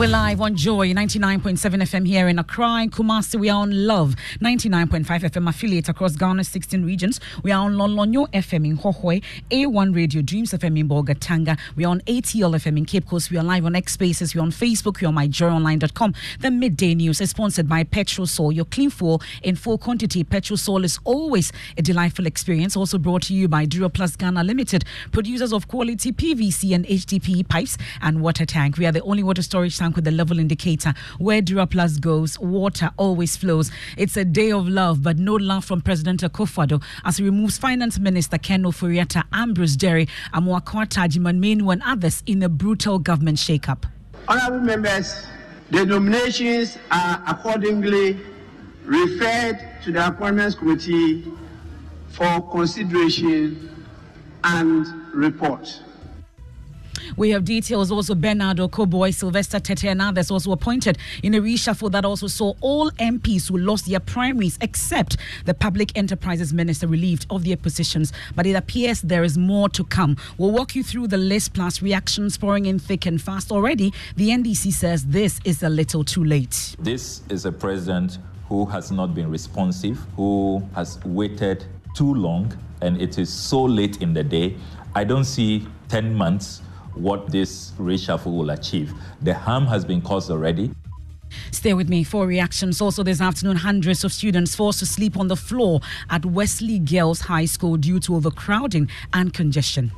We're live on Joy 99.7 FM here in Accra and Kumasi. We are on Love 99.5 FM affiliate across Ghana's 16 regions. We are on Lolonyo FM in Hohoe, A1 Radio Dreams FM in Bolgatanga. We are on ATL FM in Cape Coast. We are live on X Spaces. We're on Facebook. We're on myjoyonline.com. The Midday News is sponsored by Petrosol, your clean fuel in full quantity. Petrosol is always a delightful experience. Also brought to you by Duraplus Ghana Limited, producers of quality PVC and HDPE pipes and water tank. We are the only water storage tank with the level indicator. Where Duraplus goes, water always flows. It's a day of love, but no love from President Akufo-Addo as he removes Finance Minister Ken Ofori-Atta, Ambrose Dery, Amoako Agyeman Manu, and others in a brutal government shake-up. Honourable members, the nominations are accordingly referred to the Appointments Committee for consideration and report. We have details also Bernard Okoe-Boye, Sylvester Tetteh, and others also appointed in a reshuffle that also saw all MPs who lost their primaries except the Public Enterprises Minister relieved of their positions. But it appears there is more to come. We'll walk you through the list plus reactions pouring in thick and fast already. The NDC says this is a little too late. This is a president who has not been responsive, who has waited too long, and it is so late in the day. I don't see 10 months what this reshuffle will achieve. The harm has been caused already. Stay with me for reactions. Also, this afternoon, hundreds of students forced to sleep on the floor at Wesley Girls High School due to overcrowding and congestion.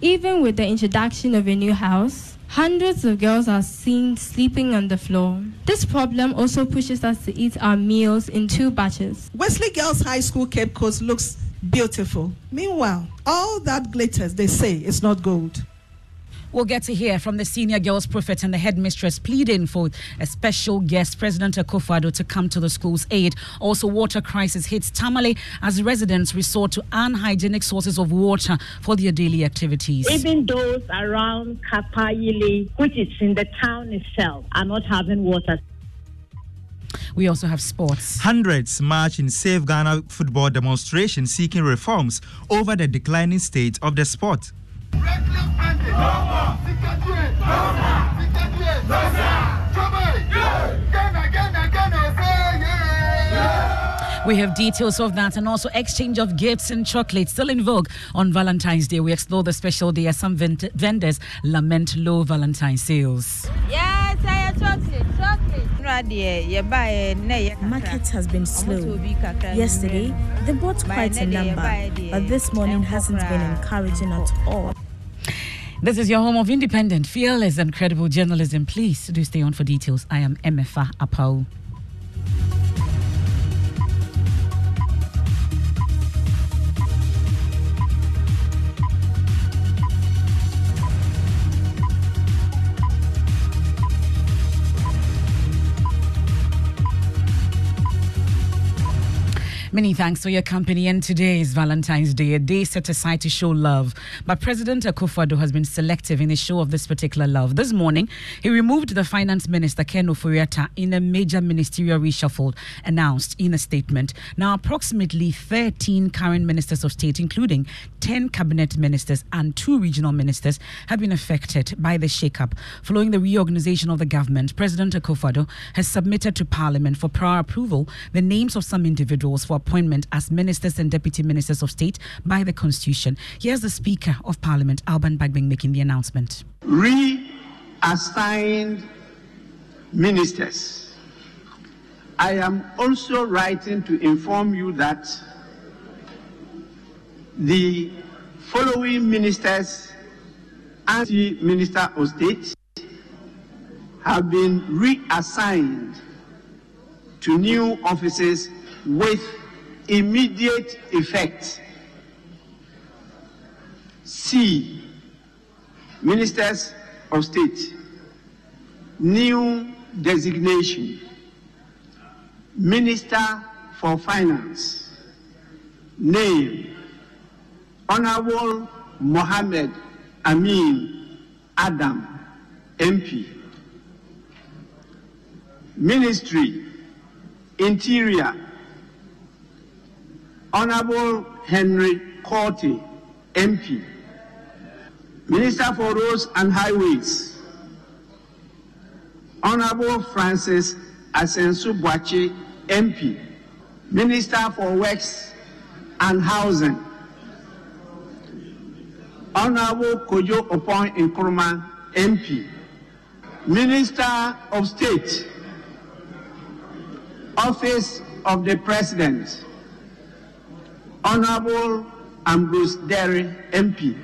Even with the introduction of a new house, hundreds of girls are seen sleeping on the floor. This problem also pushes us to eat our meals in two batches. Wesley Girls High School Cape Coast looks beautiful. Meanwhile, all that glitters, they say, is not gold. We'll get to hear from the senior girls prophet and the headmistress pleading for a special guest, President Akufo-Addo, to come to the school's aid. Also, water crisis hits Tamale as residents resort to unhygienic sources of water for their daily activities. Even those around Kapayili, which is in the town itself, are not having water. We also have sports. Hundreds march in Save Ghana football demonstration seeking reforms over the declining state of the sport. We have details of that and also exchange of gifts and chocolates still in vogue on Valentine's Day. We explore the special day as some vend- vendors lament low Valentine sales. Yes, I chocolate, chocolate. Market has been slow. Yesterday, they bought quite a number, but this morning hasn't been encouraging at all. This is your home of independent, fearless, and credible journalism. Please do stay on for details. I am Emefa Apawu. Many thanks for your company. And today is Valentine's Day, a day set aside to show love. But President Akufo-Addo has been selective in the show of this particular love. This morning, he removed the Finance Minister Ken Ofori-Atta in a major ministerial reshuffle announced in a statement. Now, approximately 13 current ministers of state, including 10 cabinet ministers and two regional ministers, have been affected by the shakeup. Following the reorganization of the government, President Akufo-Addo has submitted to Parliament for prior approval the names of some individuals for appointment as ministers and deputy ministers of state by the Constitution. Here's the Speaker of Parliament, Alban Bagbin, making the announcement. Reassigned ministers. I am also writing to inform you that the following ministers and the Minister of State have been reassigned to new offices with immediate effect. C. Ministers of State. New designation. Minister for Finance. Name. Honorable Mohammed Amin Adam, MP. Ministry. Interior. Honorable Henry Korte, MP. Minister for Roads and Highways. Honorable Francis Asensu Boache, MP. Minister for Works and Housing. Honorable Kojo Opon Nkrumah, MP. Minister of State. Office of the President, Honorable Ambrose Derry, MP.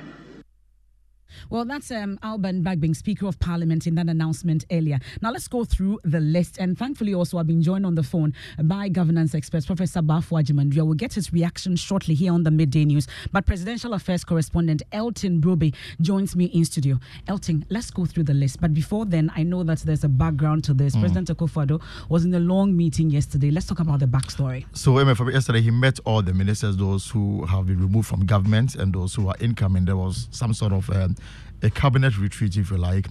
Well, that's um, Alban Bagbin, Speaker of Parliament, in that announcement earlier. Now, let's go through the list. And thankfully, also, I've been joined on the phone by governance experts, Professor Agyeman-Duah. We'll get his reaction shortly here on the Midday News. But Presidential Affairs Correspondent Elton Brobbey joins me in studio. Elton, let's go through the list. But before then, I know that there's a background to this. Mm. President Akufo-Addo was in a long meeting yesterday. Let's talk about the backstory. So, yesterday, he met all the ministers, those who have been removed from government and those who are incoming. There was some sort of um, a cabinet retreat, if you like,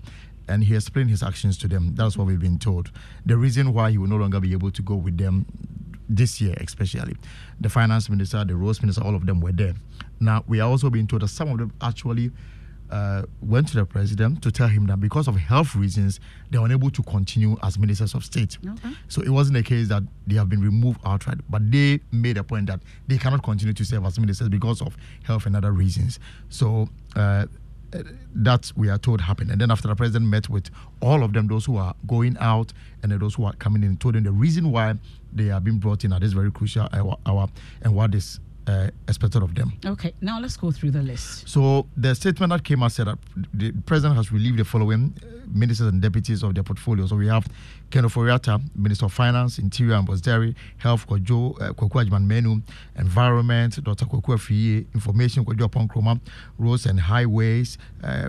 and he explained his actions to them. That's what we've been told. The reason why he will no longer be able to go with them this year, especially the finance minister, the roads minister, all of them were there. Now, we are also being told that some of them actually uh, went to the president to tell him that because of health reasons, they were unable to continue as ministers of state. Okay. So it wasn't a case that they have been removed outright, but they made a point that they cannot continue to serve as ministers because of health and other reasons. So uh, that we are told happened. And then after the president met with all of them, those who are going out and those who are coming in, told them the reason why they are being brought in at this very crucial hour, hour and what is uh, expected of them. Okay, now let's go through the list. So the statement that came out said that the president has relieved the following uh, ministers and deputies of their portfolio. So we have Ken Ofori-Atta, Minister of Finance, Interior Ambrose Dery, Health, Kojo, uh, Kwaku Agyeman-Manu, Environment, Dr. Kwaku Afriyie, Information, Kojo Oppong Nkrumah, Roads and Highways, uh,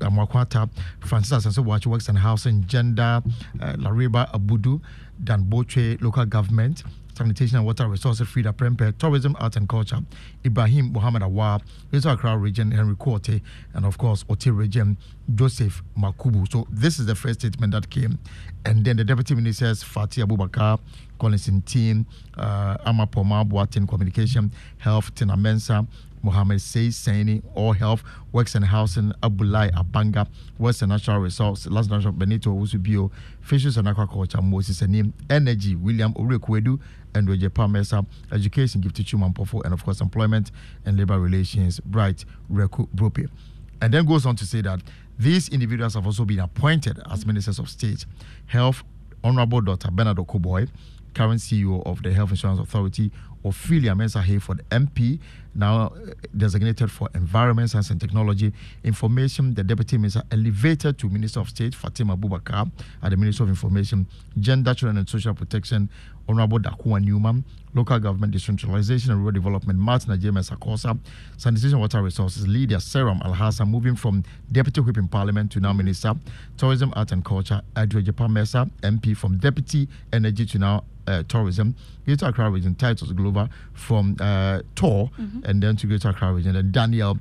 Amoako-Atta, Francis Asenso-Boakye, Works and Housing, Gender, uh, Lariba Abudu, Dan Botwe, Local Government, Sanitation and Water Resources, Freda Prempeh, Tourism, Arts and Culture, Ibrahim Muhammad Awal, Greater Accra Region, Henry Quartey, and of course, Oti Region, Joseph Makubu. So this is the first statement that came. And then the Deputy Ministers, Fatih Abubakar, Collins Team, uh, Amapoma, Boatin Communication, Health, Tina Mensah, Mohammed Say Saini, All Health, Works and Housing, Abulai Abanga, Western Natural Resources, Last National Benito Owusu-Bio, Fisheries and Aquaculture, Moses Anim, Energy, William Owuraku Aidoo, and Roger Palmesa, Education, Gifty Twum-Ampofo, and of course, Employment and Labor Relations, Bright Wireko-Brobby. And then goes on to say that these individuals have also been appointed as ministers of state. Health, Honorable Dr. Bernard Okoe-Boye, current CEO of the Health Insurance Authority, Ophelia Mensah Hayford, MP, now uh, designated for Environment, Science and Technology. Information, the Deputy Minister elevated to Minister of State, Fatima Abubakar, at the Ministry of Information, Gender, Children and Social Protection, Honorable Dakoa Newman, Local Government Decentralization and Rural Development, Martin Adjei-Mensah Korsah, Sanitation Water Resources, Lydia Seyram Alhassan, moving from Deputy Whip in Parliament to now Minister, Tourism, Art and Culture, Andrew Egyapa Mercer, MP from Deputy Energy to now uh, tourism. Greater Accra region, Titus Glover from uh, Tor, mm-hmm. and then to Greater Accra region, and Daniel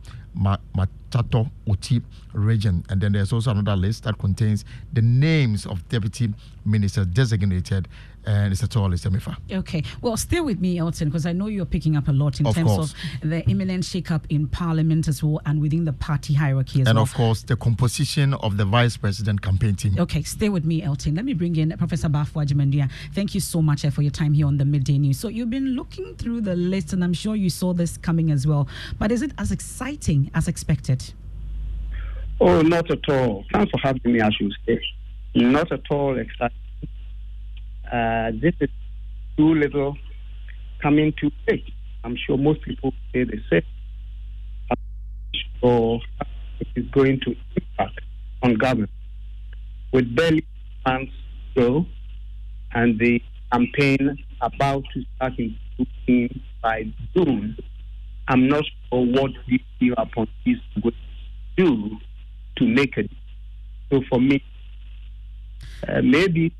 Machator Oti region. And then there's also another list that contains the names of deputy ministers designated and it's at a tall Semifa. Okay. Well, stay with me, Elton, because I know you're picking up a lot in of terms course. of the imminent shakeup in Parliament as well and within the party hierarchy as and well. And of course, the composition of the vice president campaign team. Okay, stay with me, Elton. Let me bring in Professor Bafour Agyeman-Duah. Thank you so much uh, for your time here on the Midday News. So you've been looking through the list, and I'm sure you saw this coming as well. But is it as exciting as expected? Oh, not at all. Thanks for having me, as you say. Not at all exciting uh, this is too little coming too late. I'm sure most people say the same. So it is going to impact on government. With barely months to go and the campaign about to start in by June, I'm not sure what appointees are going to do to make it. So for me, uh, maybe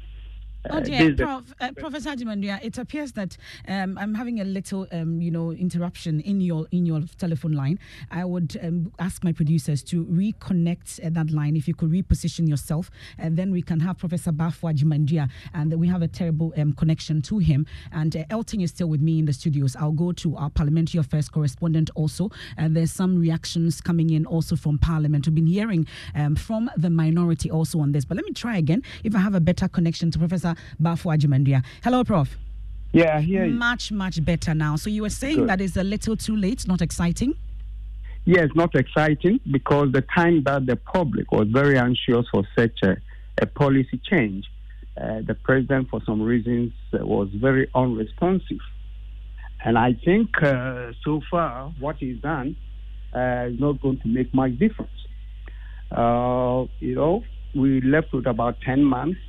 Oh dear, Prof, uh, Professor Agyeman-Duah, it appears that um, I'm having a little, um, you know, interruption in your in your telephone line. I would um, ask my producers to reconnect uh, that line. If you could reposition yourself, and then we can have Professor Bafour Agyeman-Duah, and we have a terrible um, connection to him. And uh, Elton is still with me in the studios. I'll go to our parliamentary affairs correspondent also. And there's some reactions coming in also from Parliament. We've been hearing um, from the minority also on this. But let me try again. If I have a better connection to Professor Bafour Agyeman-Duah. Hello, Prof. Yeah, here. Much, much better now. So you were saying Good. that is a little too late, not exciting? Yes, not exciting because the time that the public was very anxious for such a, a policy change, uh, the president, for some reasons, uh, was very unresponsive. And I think uh, so far, what he's done uh, is not going to make much difference. Uh, you know, we left with about 10 months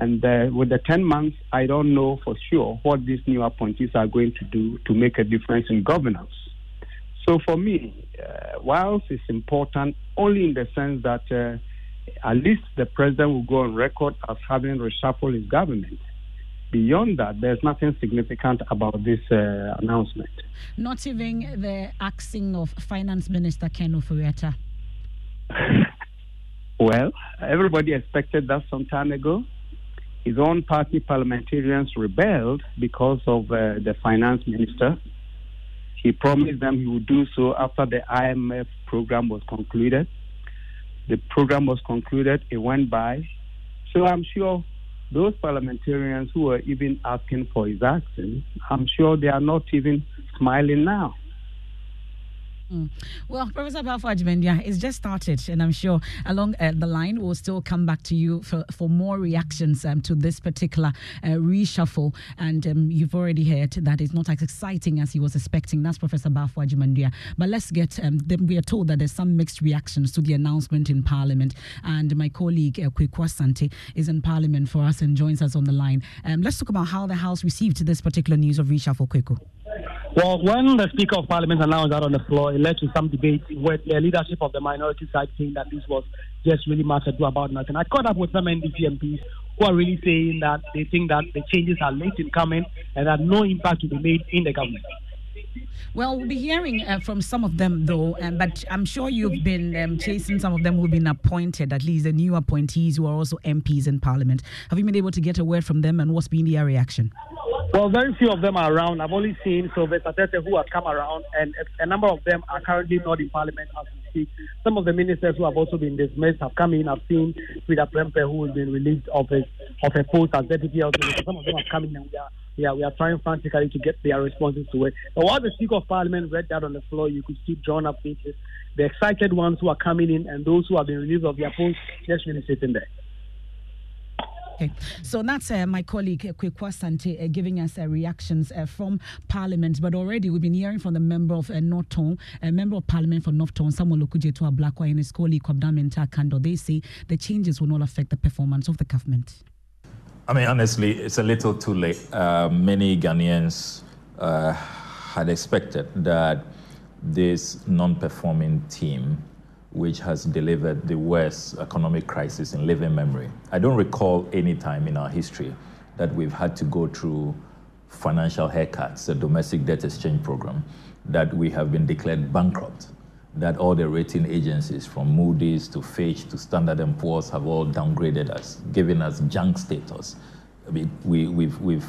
and uh, with the 10 months, I don't know for sure what these new appointees are going to do to make a difference in governance. So for me, uh, whilst it's important only in the sense that uh, at least the president will go on record as having reshuffled his government. Beyond that, there's nothing significant about this uh, announcement. Not even the axing of Finance Minister Ken Ofori-Atta. well, everybody expected that some time ago his own party parliamentarians rebelled because of uh, the finance minister. He promised them he would do so after the IMF program was concluded. The program was concluded, it went by. So I'm sure those parliamentarians who were even asking for his action, I'm sure they are not even smiling now. Mm. Well, Professor Bafour Agyeman-Duah, it's just started, and I'm sure along uh, the line we'll still come back to you for, for more reactions um, to this particular uh, reshuffle. And um, you've already heard that it's not as exciting as he was expecting. That's Professor Bafour Agyeman-Duah. But let's get, um, we are told that there's some mixed reactions to the announcement in Parliament. And my colleague, uh, Kweku Asante, is in Parliament for us and joins us on the line. Um, let's talk about how the House received this particular news of reshuffle, Kweku. Well, when the Speaker of Parliament announced that on the floor, it led to some debate with the leadership of the minority side saying that this was just really matter to about nothing. I caught up with some NDC MPs who are really saying that they think that the changes are late in coming and that no impact will be made in the government. Well, we'll be hearing uh, from some of them, though, um, but I'm sure you've been um, chasing some of them who've been appointed, at least the new appointees who are also MPs in Parliament. Have you been able to get a word from them and what's been their reaction? Well, very few of them are around. I've only seen Sylvester who has come around, and a number of them are currently not in Parliament as we speak. Some of the ministers who have also been dismissed have come in. I've seen Freda Prempeh who has been released of his of her post as deputy health minister. Some of them have come in, and we are yeah, we are trying frantically to get their responses to it. But while the Speaker of Parliament read that on the floor, you could see drawn up faces. The excited ones who are coming in and those who have been released of their posts just really sitting there. Okay, so that's uh, my colleague uh, Kweku Asante uh, giving us uh, reactions uh, from Parliament. But already we've been hearing from the member of uh, a member of Parliament for North Tongu, Samuel Okudzeto Ablakwa, and his colleague Kwabena Mensah Akandoh. They say the changes will not affect the performance of the government. I mean, honestly, it's a little too late. Uh, many Ghanaians uh, had expected that this non performing team which has delivered the worst economic crisis in living memory. I don't recall any time in our history that we've had to go through financial haircuts, the domestic debt exchange program, that we have been declared bankrupt, that all the rating agencies from Moody's to Fitch to Standard & Poor's have all downgraded us, giving us junk status. I mean, we, we've, we've,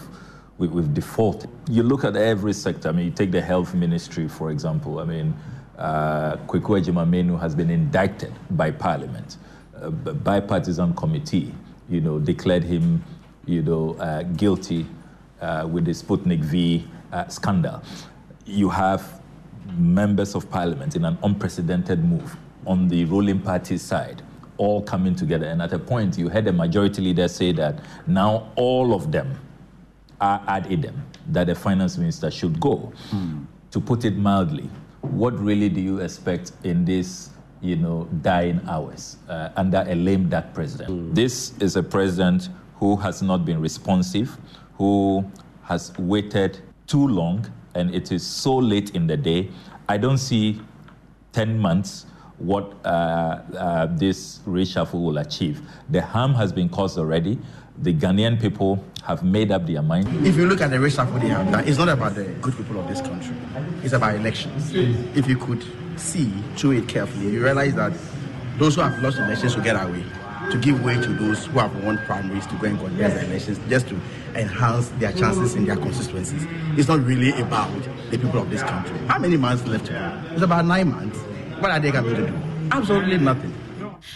we've defaulted. You look at every sector. I mean, you take the health ministry, for example. I mean, uh, Agyeman-Manu has been indicted by Parliament. A bipartisan committee, you know, declared him, you know, uh, guilty uh, with the Sputnik V uh, scandal. You have members of Parliament in an unprecedented move on the ruling party side all coming together. And at a point, you had a majority leader say that now all of them are ad idem, that the finance minister should go. Mm. To put it mildly, what really do you expect in this you know, dying hours uh, under a lame duck president? Mm. This is a president who has not been responsive, who has waited too long, and it is so late in the day. I don't see 10 months what uh, uh, this reshuffle will achieve. The harm has been caused already. The Ghanaian people have made up their mind. If you look at the reshuffle they have done, it's not about the good people of this country. It's about elections. If you could see through it carefully, you realize that those who have lost elections will get away to give way to those who have won primaries to go and contest the elections just to enhance their chances in their constituencies. It's not really about the people of this country. How many months left? It's about nine months. What are they going to do? Absolutely nothing.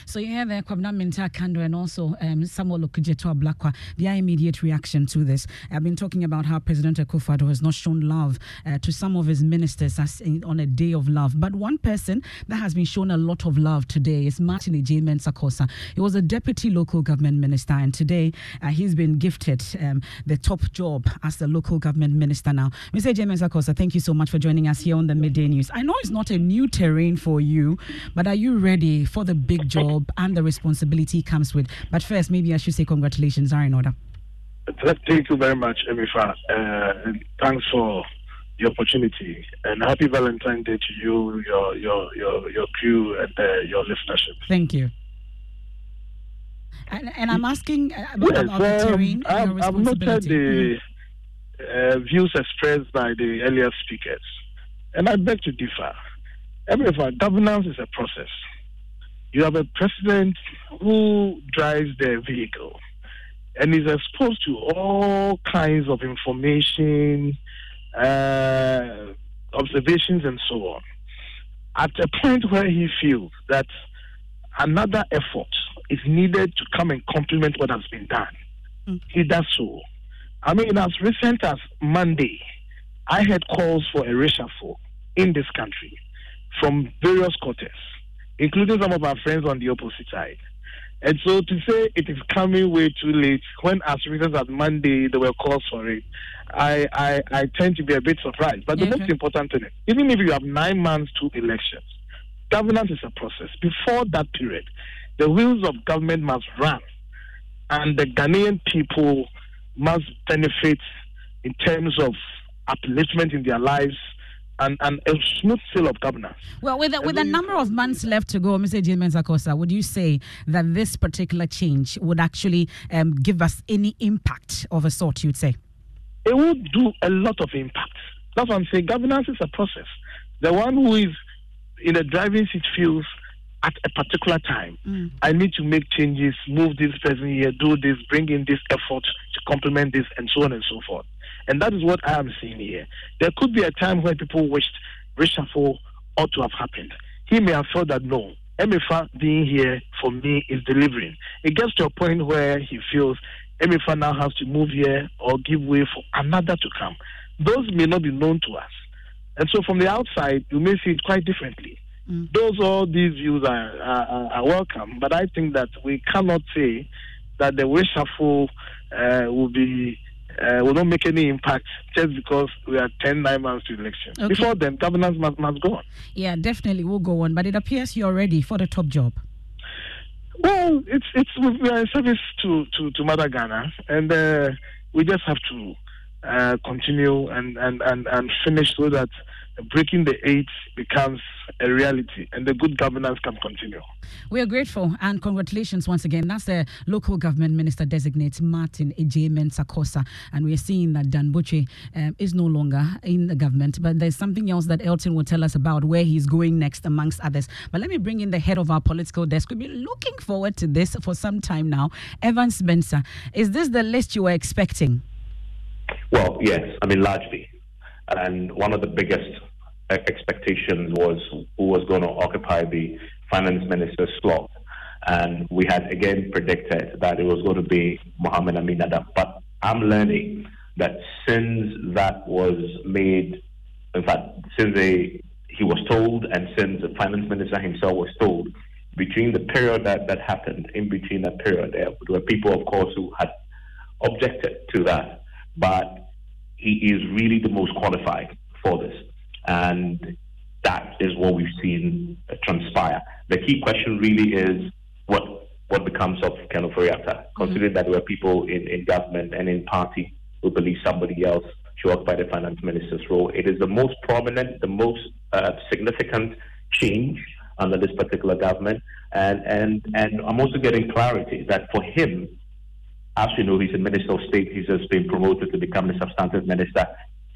So you have there Kwabena Mintah Akandoh and also um, Samuel Ablakwa, their immediate reaction to this. I've been talking about how President Akufo-Addo has not shown love uh, to some of his ministers in, on a day of love. But one person that has been shown a lot of love today is Martin Adjei Mensah-Korsah. He was a deputy local government minister, and today uh, he's been gifted um, the top job as the local government minister now. Mr. Adjei Mensah-Korsah, thank you so much for joining us here on the Midday News. I know it's not a new terrain for you, but are you ready for the big job? Job and the responsibility comes with. But first, maybe I should say congratulations are in order. Thank you very much, Emefa. Uh, thanks for the opportunity and happy Valentine's Day to you, your your your your crew, and uh, your listenership. Thank you. And, and I'm asking about, yes, about the terrain. Um, I've, I've noted the uh, views expressed by the earlier speakers, and I beg to differ. Emefa, governance is a process you have a president who drives the vehicle and is exposed to all kinds of information, uh, observations, and so on. At a point where he feels that another effort is needed to come and complement what has been done, mm. he does so. I mean, as recent as Monday, I had calls for a reshuffle in this country from various quarters including some of our friends on the opposite side. And so to say it is coming way too late when as recent as Monday there were calls for it, I, I, I tend to be a bit surprised. But the most important thing is, even if you have nine months to elections, governance is a process. Before that period, the wheels of government must run and the Ghanaian people must benefit in terms of upliftment in their lives and, and a smooth sail of governance. Well, with a, with a number of months left to go, Mr. Adjei Mensah-Korsah, would you say that this particular change would actually um, give us any impact of a sort, you'd say? It would do a lot of impact. That's what I'm saying. Governance is a process. The one who is in a driving seat feels at a particular time, mm. I need to make changes, move this person here, do this, bring in this effort to complement this, and so on and so forth. And that is what I am seeing here. There could be a time when people wished reshuffle ought to have happened. He may have felt that no, Emefa being here for me is delivering. It gets to a point where he feels Emefa now has to move here or give way for another to come. Those may not be known to us. And so from the outside, you may see it quite differently. Mm. Those all these views are, are, are, welcome, but I think that we cannot say that the reshuffle uh, will be uh, will not make any impact just because we are 10, 9 months to election. Okay. Before then, governance must, must go on. Yeah, definitely will go on, but it appears you're ready for the top job. Well, it's it's we are in service to, to, to Mother Ghana, and uh, we just have to uh, continue and, and, and, and finish so that breaking the eight becomes a reality and the good governance can continue. We are grateful and congratulations once again. That's the local government minister designate Martin Adjei-Mensah Korsah. And we are seeing that Dan Botwe um, is no longer in the government. But there's something else that Elton will tell us about where he's going next, amongst others. But let me bring in the head of our political desk. We've been looking forward to this for some time now. Evan Spencer, is this the list you were expecting? Well, yes. I mean, largely. And one of the biggest expectations was who was going to occupy the finance minister's slot. And we had again predicted that it was going to be Mohamed Amin Adam. But I'm learning that since that was made, in fact, since they, he was told and since the finance minister himself was told, between the period that, that happened, in between that period, there were people, of course, who had objected to that. But he is really the most qualified for this. And that is what we've seen transpire. The key question really is what what becomes of Ken Ofori-Atta, mm-hmm. considering that there were people in, in government and in party who believe somebody else should occupy the finance minister's role. It is the most prominent, the most uh, significant change under this particular government. And, and, and I'm also getting clarity that for him, as you know, he's a minister of state. He's just been promoted to become the substantive minister.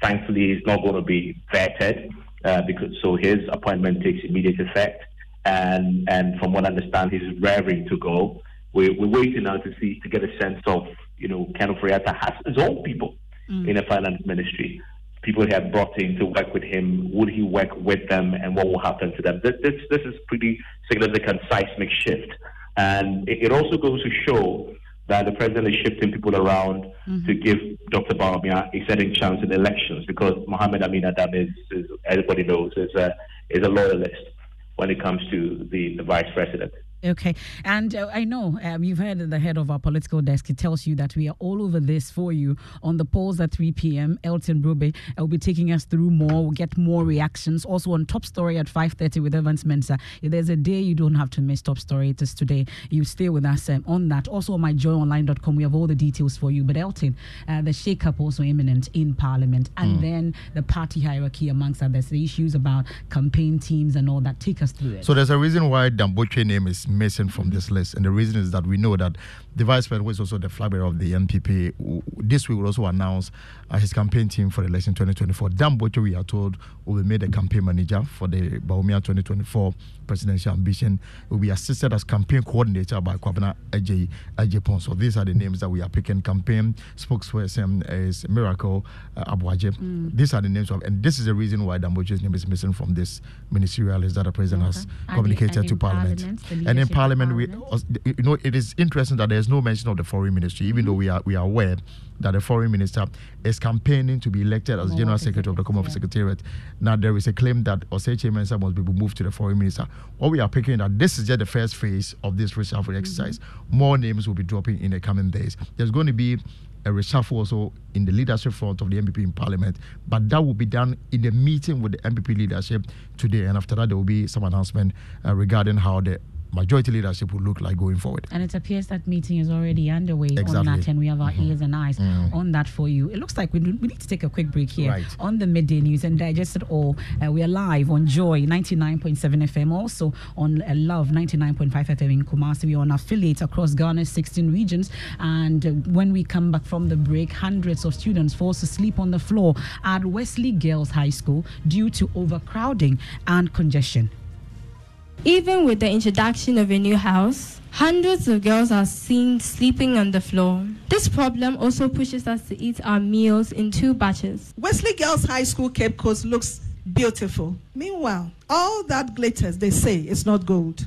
Thankfully, he's not going to be vetted uh, because so his appointment takes immediate effect. And and from what I understand, he's raring to go. We're, we're waiting now to see to get a sense of you know Ken Ofori-Atta has his own people mm. in the finance ministry. People he had brought in to work with him. Would he work with them, and what will happen to them? This this, this is pretty significant seismic shift, and it, it also goes to show that the president is shifting people around mm-hmm. to give Dr. Bawumia a second chance in elections because Mohammed Amin Adam is, is everybody knows, is a, is a loyalist when it comes to the, the vice president. Okay. And uh, I know um, you've heard the head of our political desk. He tells you that we are all over this for you on the polls at 3 p.m. Elton Brobbey uh, will be taking us through more. We'll get more reactions. Also on Top Story at 5.30 with Evans Mensah. If there's a day you don't have to miss Top Story, it is today. You stay with us um, on that. Also on myjoyonline.com, we have all the details for you. But Elton, uh, the shake-up also imminent in Parliament. And mm. then the party hierarchy amongst others, the issues about campaign teams and all that. Take us through it. So there's a reason why Dan Botwe name is missing from this list. And the reason is that we know that the vice president, who is also the flag bearer of the NPP, this week will also announce uh, his campaign team for the election 2024. Dan Botwe, we are told, will be made a campaign manager for the Bawumia 2024 presidential ambition. Will be assisted as campaign coordinator by Kwabena Agyei Agyepong. So these are the names that we are picking. Campaign spokesperson is Miracle uh, Aboagye. Mm. These are the names of, and this is the reason why Dan Botwe's name is missing from this ministerial list that the president okay. has communicated to Parliament. Parliament and in Parliament, we, you know, it is interesting that there's no mention of the foreign ministry, even mm-hmm. though we are we are aware that the foreign minister is campaigning to be elected as More general secretary of the Common yeah. Secretariat. Now there is a claim that Osei Mensah must be moved to the foreign minister. What we are picking that this is just the first phase of this reshuffle mm-hmm. exercise. More names will be dropping in the coming days. There's going to be a reshuffle also in the leadership front of the NPP in Parliament, but that will be done in the meeting with the NPP leadership today. And after that, there will be some announcement uh, regarding how the majority leadership will look like going forward. And it appears that meeting is already underway exactly. on that, and we have our mm-hmm. ears and eyes mm-hmm. on that for you. It looks like we, we need to take a quick break here right. on the midday news and digest it all. Uh, we are live on Joy 99.7 FM, also on uh, Love 99.5 FM in Kumasi. We are on affiliates across Ghana's 16 regions. And uh, when we come back from the break, hundreds of students forced to sleep on the floor at Wesley Girls High School due to overcrowding and congestion. Even with the introduction of a new house, hundreds of girls are seen sleeping on the floor. This problem also pushes us to eat our meals in two batches. Wesley Girls High School Cape Coast looks beautiful. Meanwhile, all that glitters, they say, is not gold.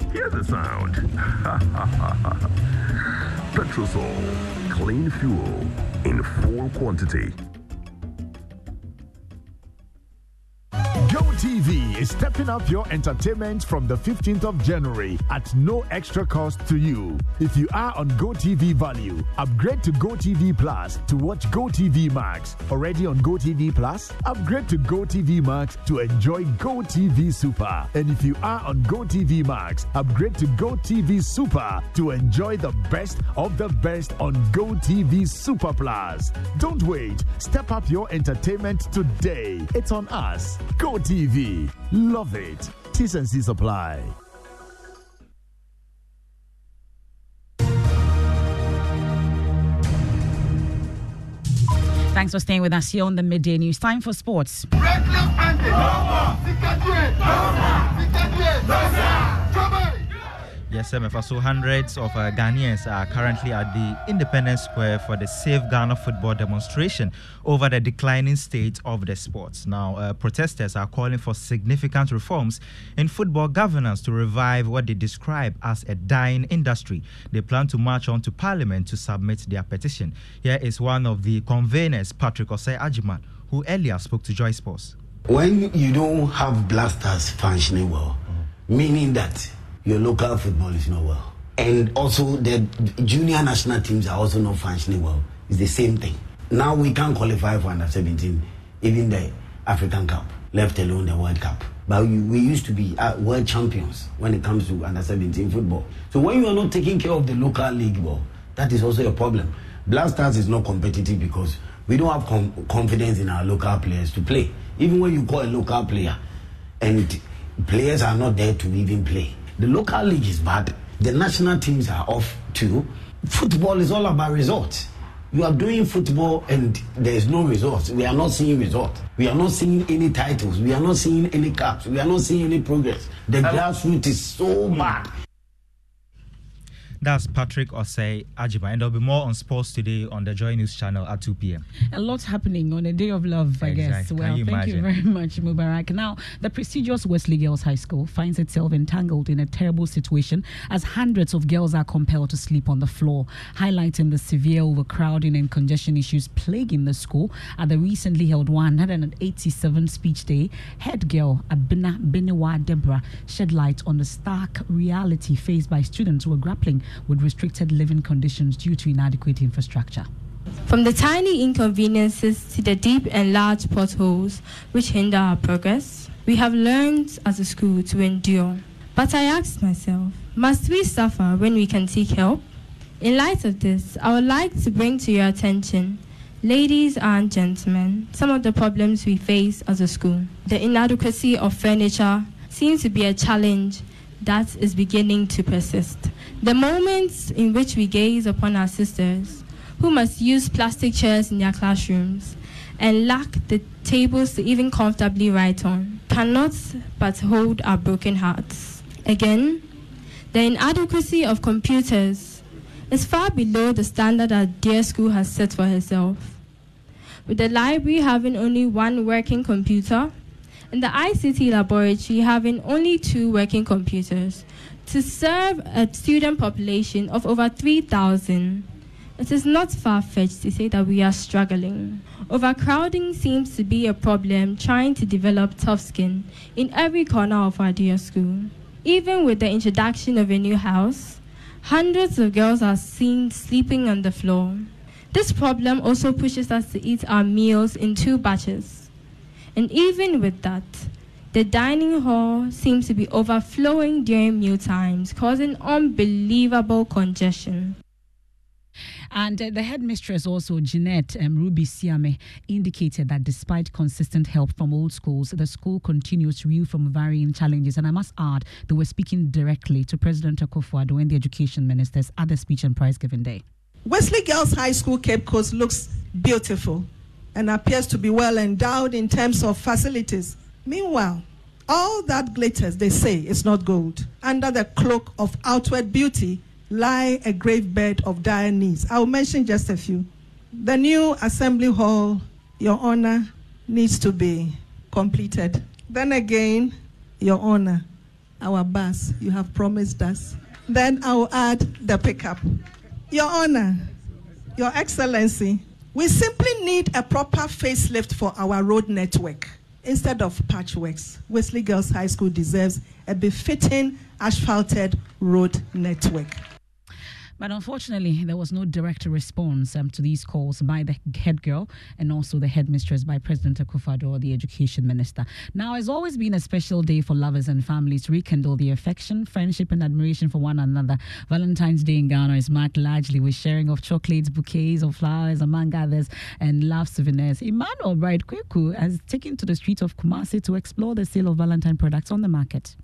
Hear the sound. Petrosol, clean fuel in full quantity. GoTV is stepping up your entertainment from the 15th of January at no extra cost to you. If you are on GoTV Value, upgrade to GoTV Plus to watch GoTV Max. Already on GoTV Plus, upgrade to GoTV Max to enjoy GoTV Super. And if you are on GoTV Max, upgrade to GoTV Super to enjoy the best of the best on GoTV Super Plus. Don't wait. Step up your entertainment today. It's on us. Go TV. Love it. T's and C's apply. Thanks for staying with us here on the midday news. Time for sports. Yes, sir. So hundreds of uh, Ghanaians are currently at the Independence Square for the Save Ghana football demonstration over the declining state of the sport. Now, uh, protesters are calling for significant reforms in football governance to revive what they describe as a dying industry. They plan to march on to Parliament to submit their petition. Here is one of the conveners, Patrick Osei Ajiman, who earlier spoke to Joy Sports. When you don't have Black Stars functioning well, meaning that your local football is not well. And also the junior national teams are also not functioning well. It's the same thing. Now we can't qualify for under 17, even the African Cup, left alone the World Cup. But we, used to be uh, world champions when it comes to under 17 football. So when you are not taking care of the local league, well, that is also a problem. Black Stars is not competitive because we don't have com- confidence in our local players to play. Even when you call a local player and players are not there to even play the local league is bad. The national teams are off too. Football is all about results. You are doing football and there is no results. We are not seeing results. We are not seeing any titles. We are not seeing any caps. We are not seeing any progress. The um, grassroots is so bad. That's Patrick Osei Ajiba. And there'll be more on sports today on the Joy News channel at 2 p.m. A lot happening on a day of love, I exactly. guess. Well, you thank you very much, Mubarak. Now, the prestigious Wesley Girls High School finds itself entangled in a terrible situation as hundreds of girls are compelled to sleep on the floor, highlighting the severe overcrowding and congestion issues plaguing the school. At the recently held 187 speech day, head girl Abina Benewa Deborah shed light on the stark reality faced by students who are grappling with restricted living conditions due to inadequate infrastructure. From the tiny inconveniences to the deep and large potholes which hinder our progress, we have learned as a school to endure. But I asked myself, must we suffer when we can seek help? In light of this, I would like to bring to your attention, ladies and gentlemen, some of the problems we face as a school. The inadequacy of furniture seems to be a challenge that is beginning to persist. The moments in which we gaze upon our sisters who must use plastic chairs in their classrooms and lack the tables to even comfortably write on cannot but hold our broken hearts. Again, the inadequacy of computers is far below the standard our Dear School has set for herself. With the library having only one working computer, and the ICT laboratory having only two working computers to serve a student population of over 3,000. It is not far fetched to say that we are struggling. Overcrowding seems to be a problem trying to develop tough skin in every corner of our dear school. Even with the introduction of a new house, hundreds of girls are seen sleeping on the floor. This problem also pushes us to eat our meals in two batches. And even with that, the dining hall seems to be overflowing during meal times, causing unbelievable congestion. And uh, the headmistress, also Jeanette um, Ruby Siame, indicated that despite consistent help from old schools, the school continues to reel from varying challenges. And I must add, they were speaking directly to President Akufo-Addo and the education ministers at the speech and prize giving day. Wesley Girls High School Cape Coast looks beautiful and appears to be well endowed in terms of facilities. Meanwhile, all that glitters, they say, is not gold. Under the cloak of outward beauty lie a grave bed of dire needs. I'll mention just a few. The new assembly hall, Your Honor, needs to be completed. Then again, Your Honor, our bus, you have promised us. Then I'll add the pickup. Your Honor, Your Excellency, we simply need a proper facelift for our road network instead of patchworks. Wesley Girls High School deserves a befitting asphalted road network. But unfortunately, there was no direct response um, to these calls by the head girl and also the headmistress by President Akufo-Addo, the education minister. Now, it's always been a special day for lovers and families to rekindle the affection, friendship, and admiration for one another. Valentine's Day in Ghana is marked largely with sharing of chocolates, bouquets of flowers, among others, and love souvenirs. Emmanuel Bride Kweku has taken to the streets of Kumasi to explore the sale of Valentine products on the market.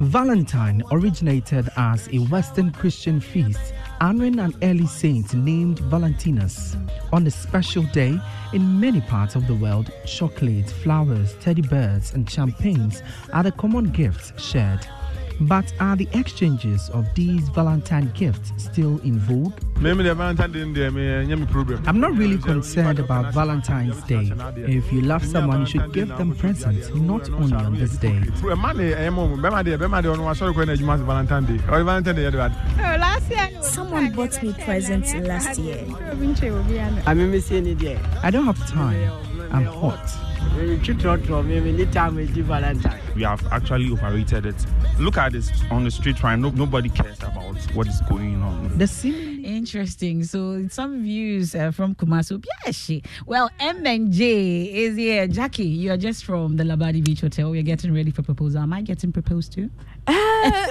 Valentine originated as a Western Christian feast honoring an early saint named Valentinus. On a special day, in many parts of the world, chocolates, flowers, teddy bears, and champagnes are the common gifts shared. But are the exchanges of these Valentine gifts still in vogue? I'm not really concerned about Valentine's Day. If you love someone, you should give them presents, not only on this day. Someone bought me presents last year. I don't have time. I'm hot. We have actually overrated it. Look at this on the street right no, Nobody cares about what is going on. The Interesting. So some views uh, from Kumasi. Well, M and J is here. Jackie, you are just from the Labadi Beach Hotel. We're getting ready for proposal. Am I getting proposed to? Uh,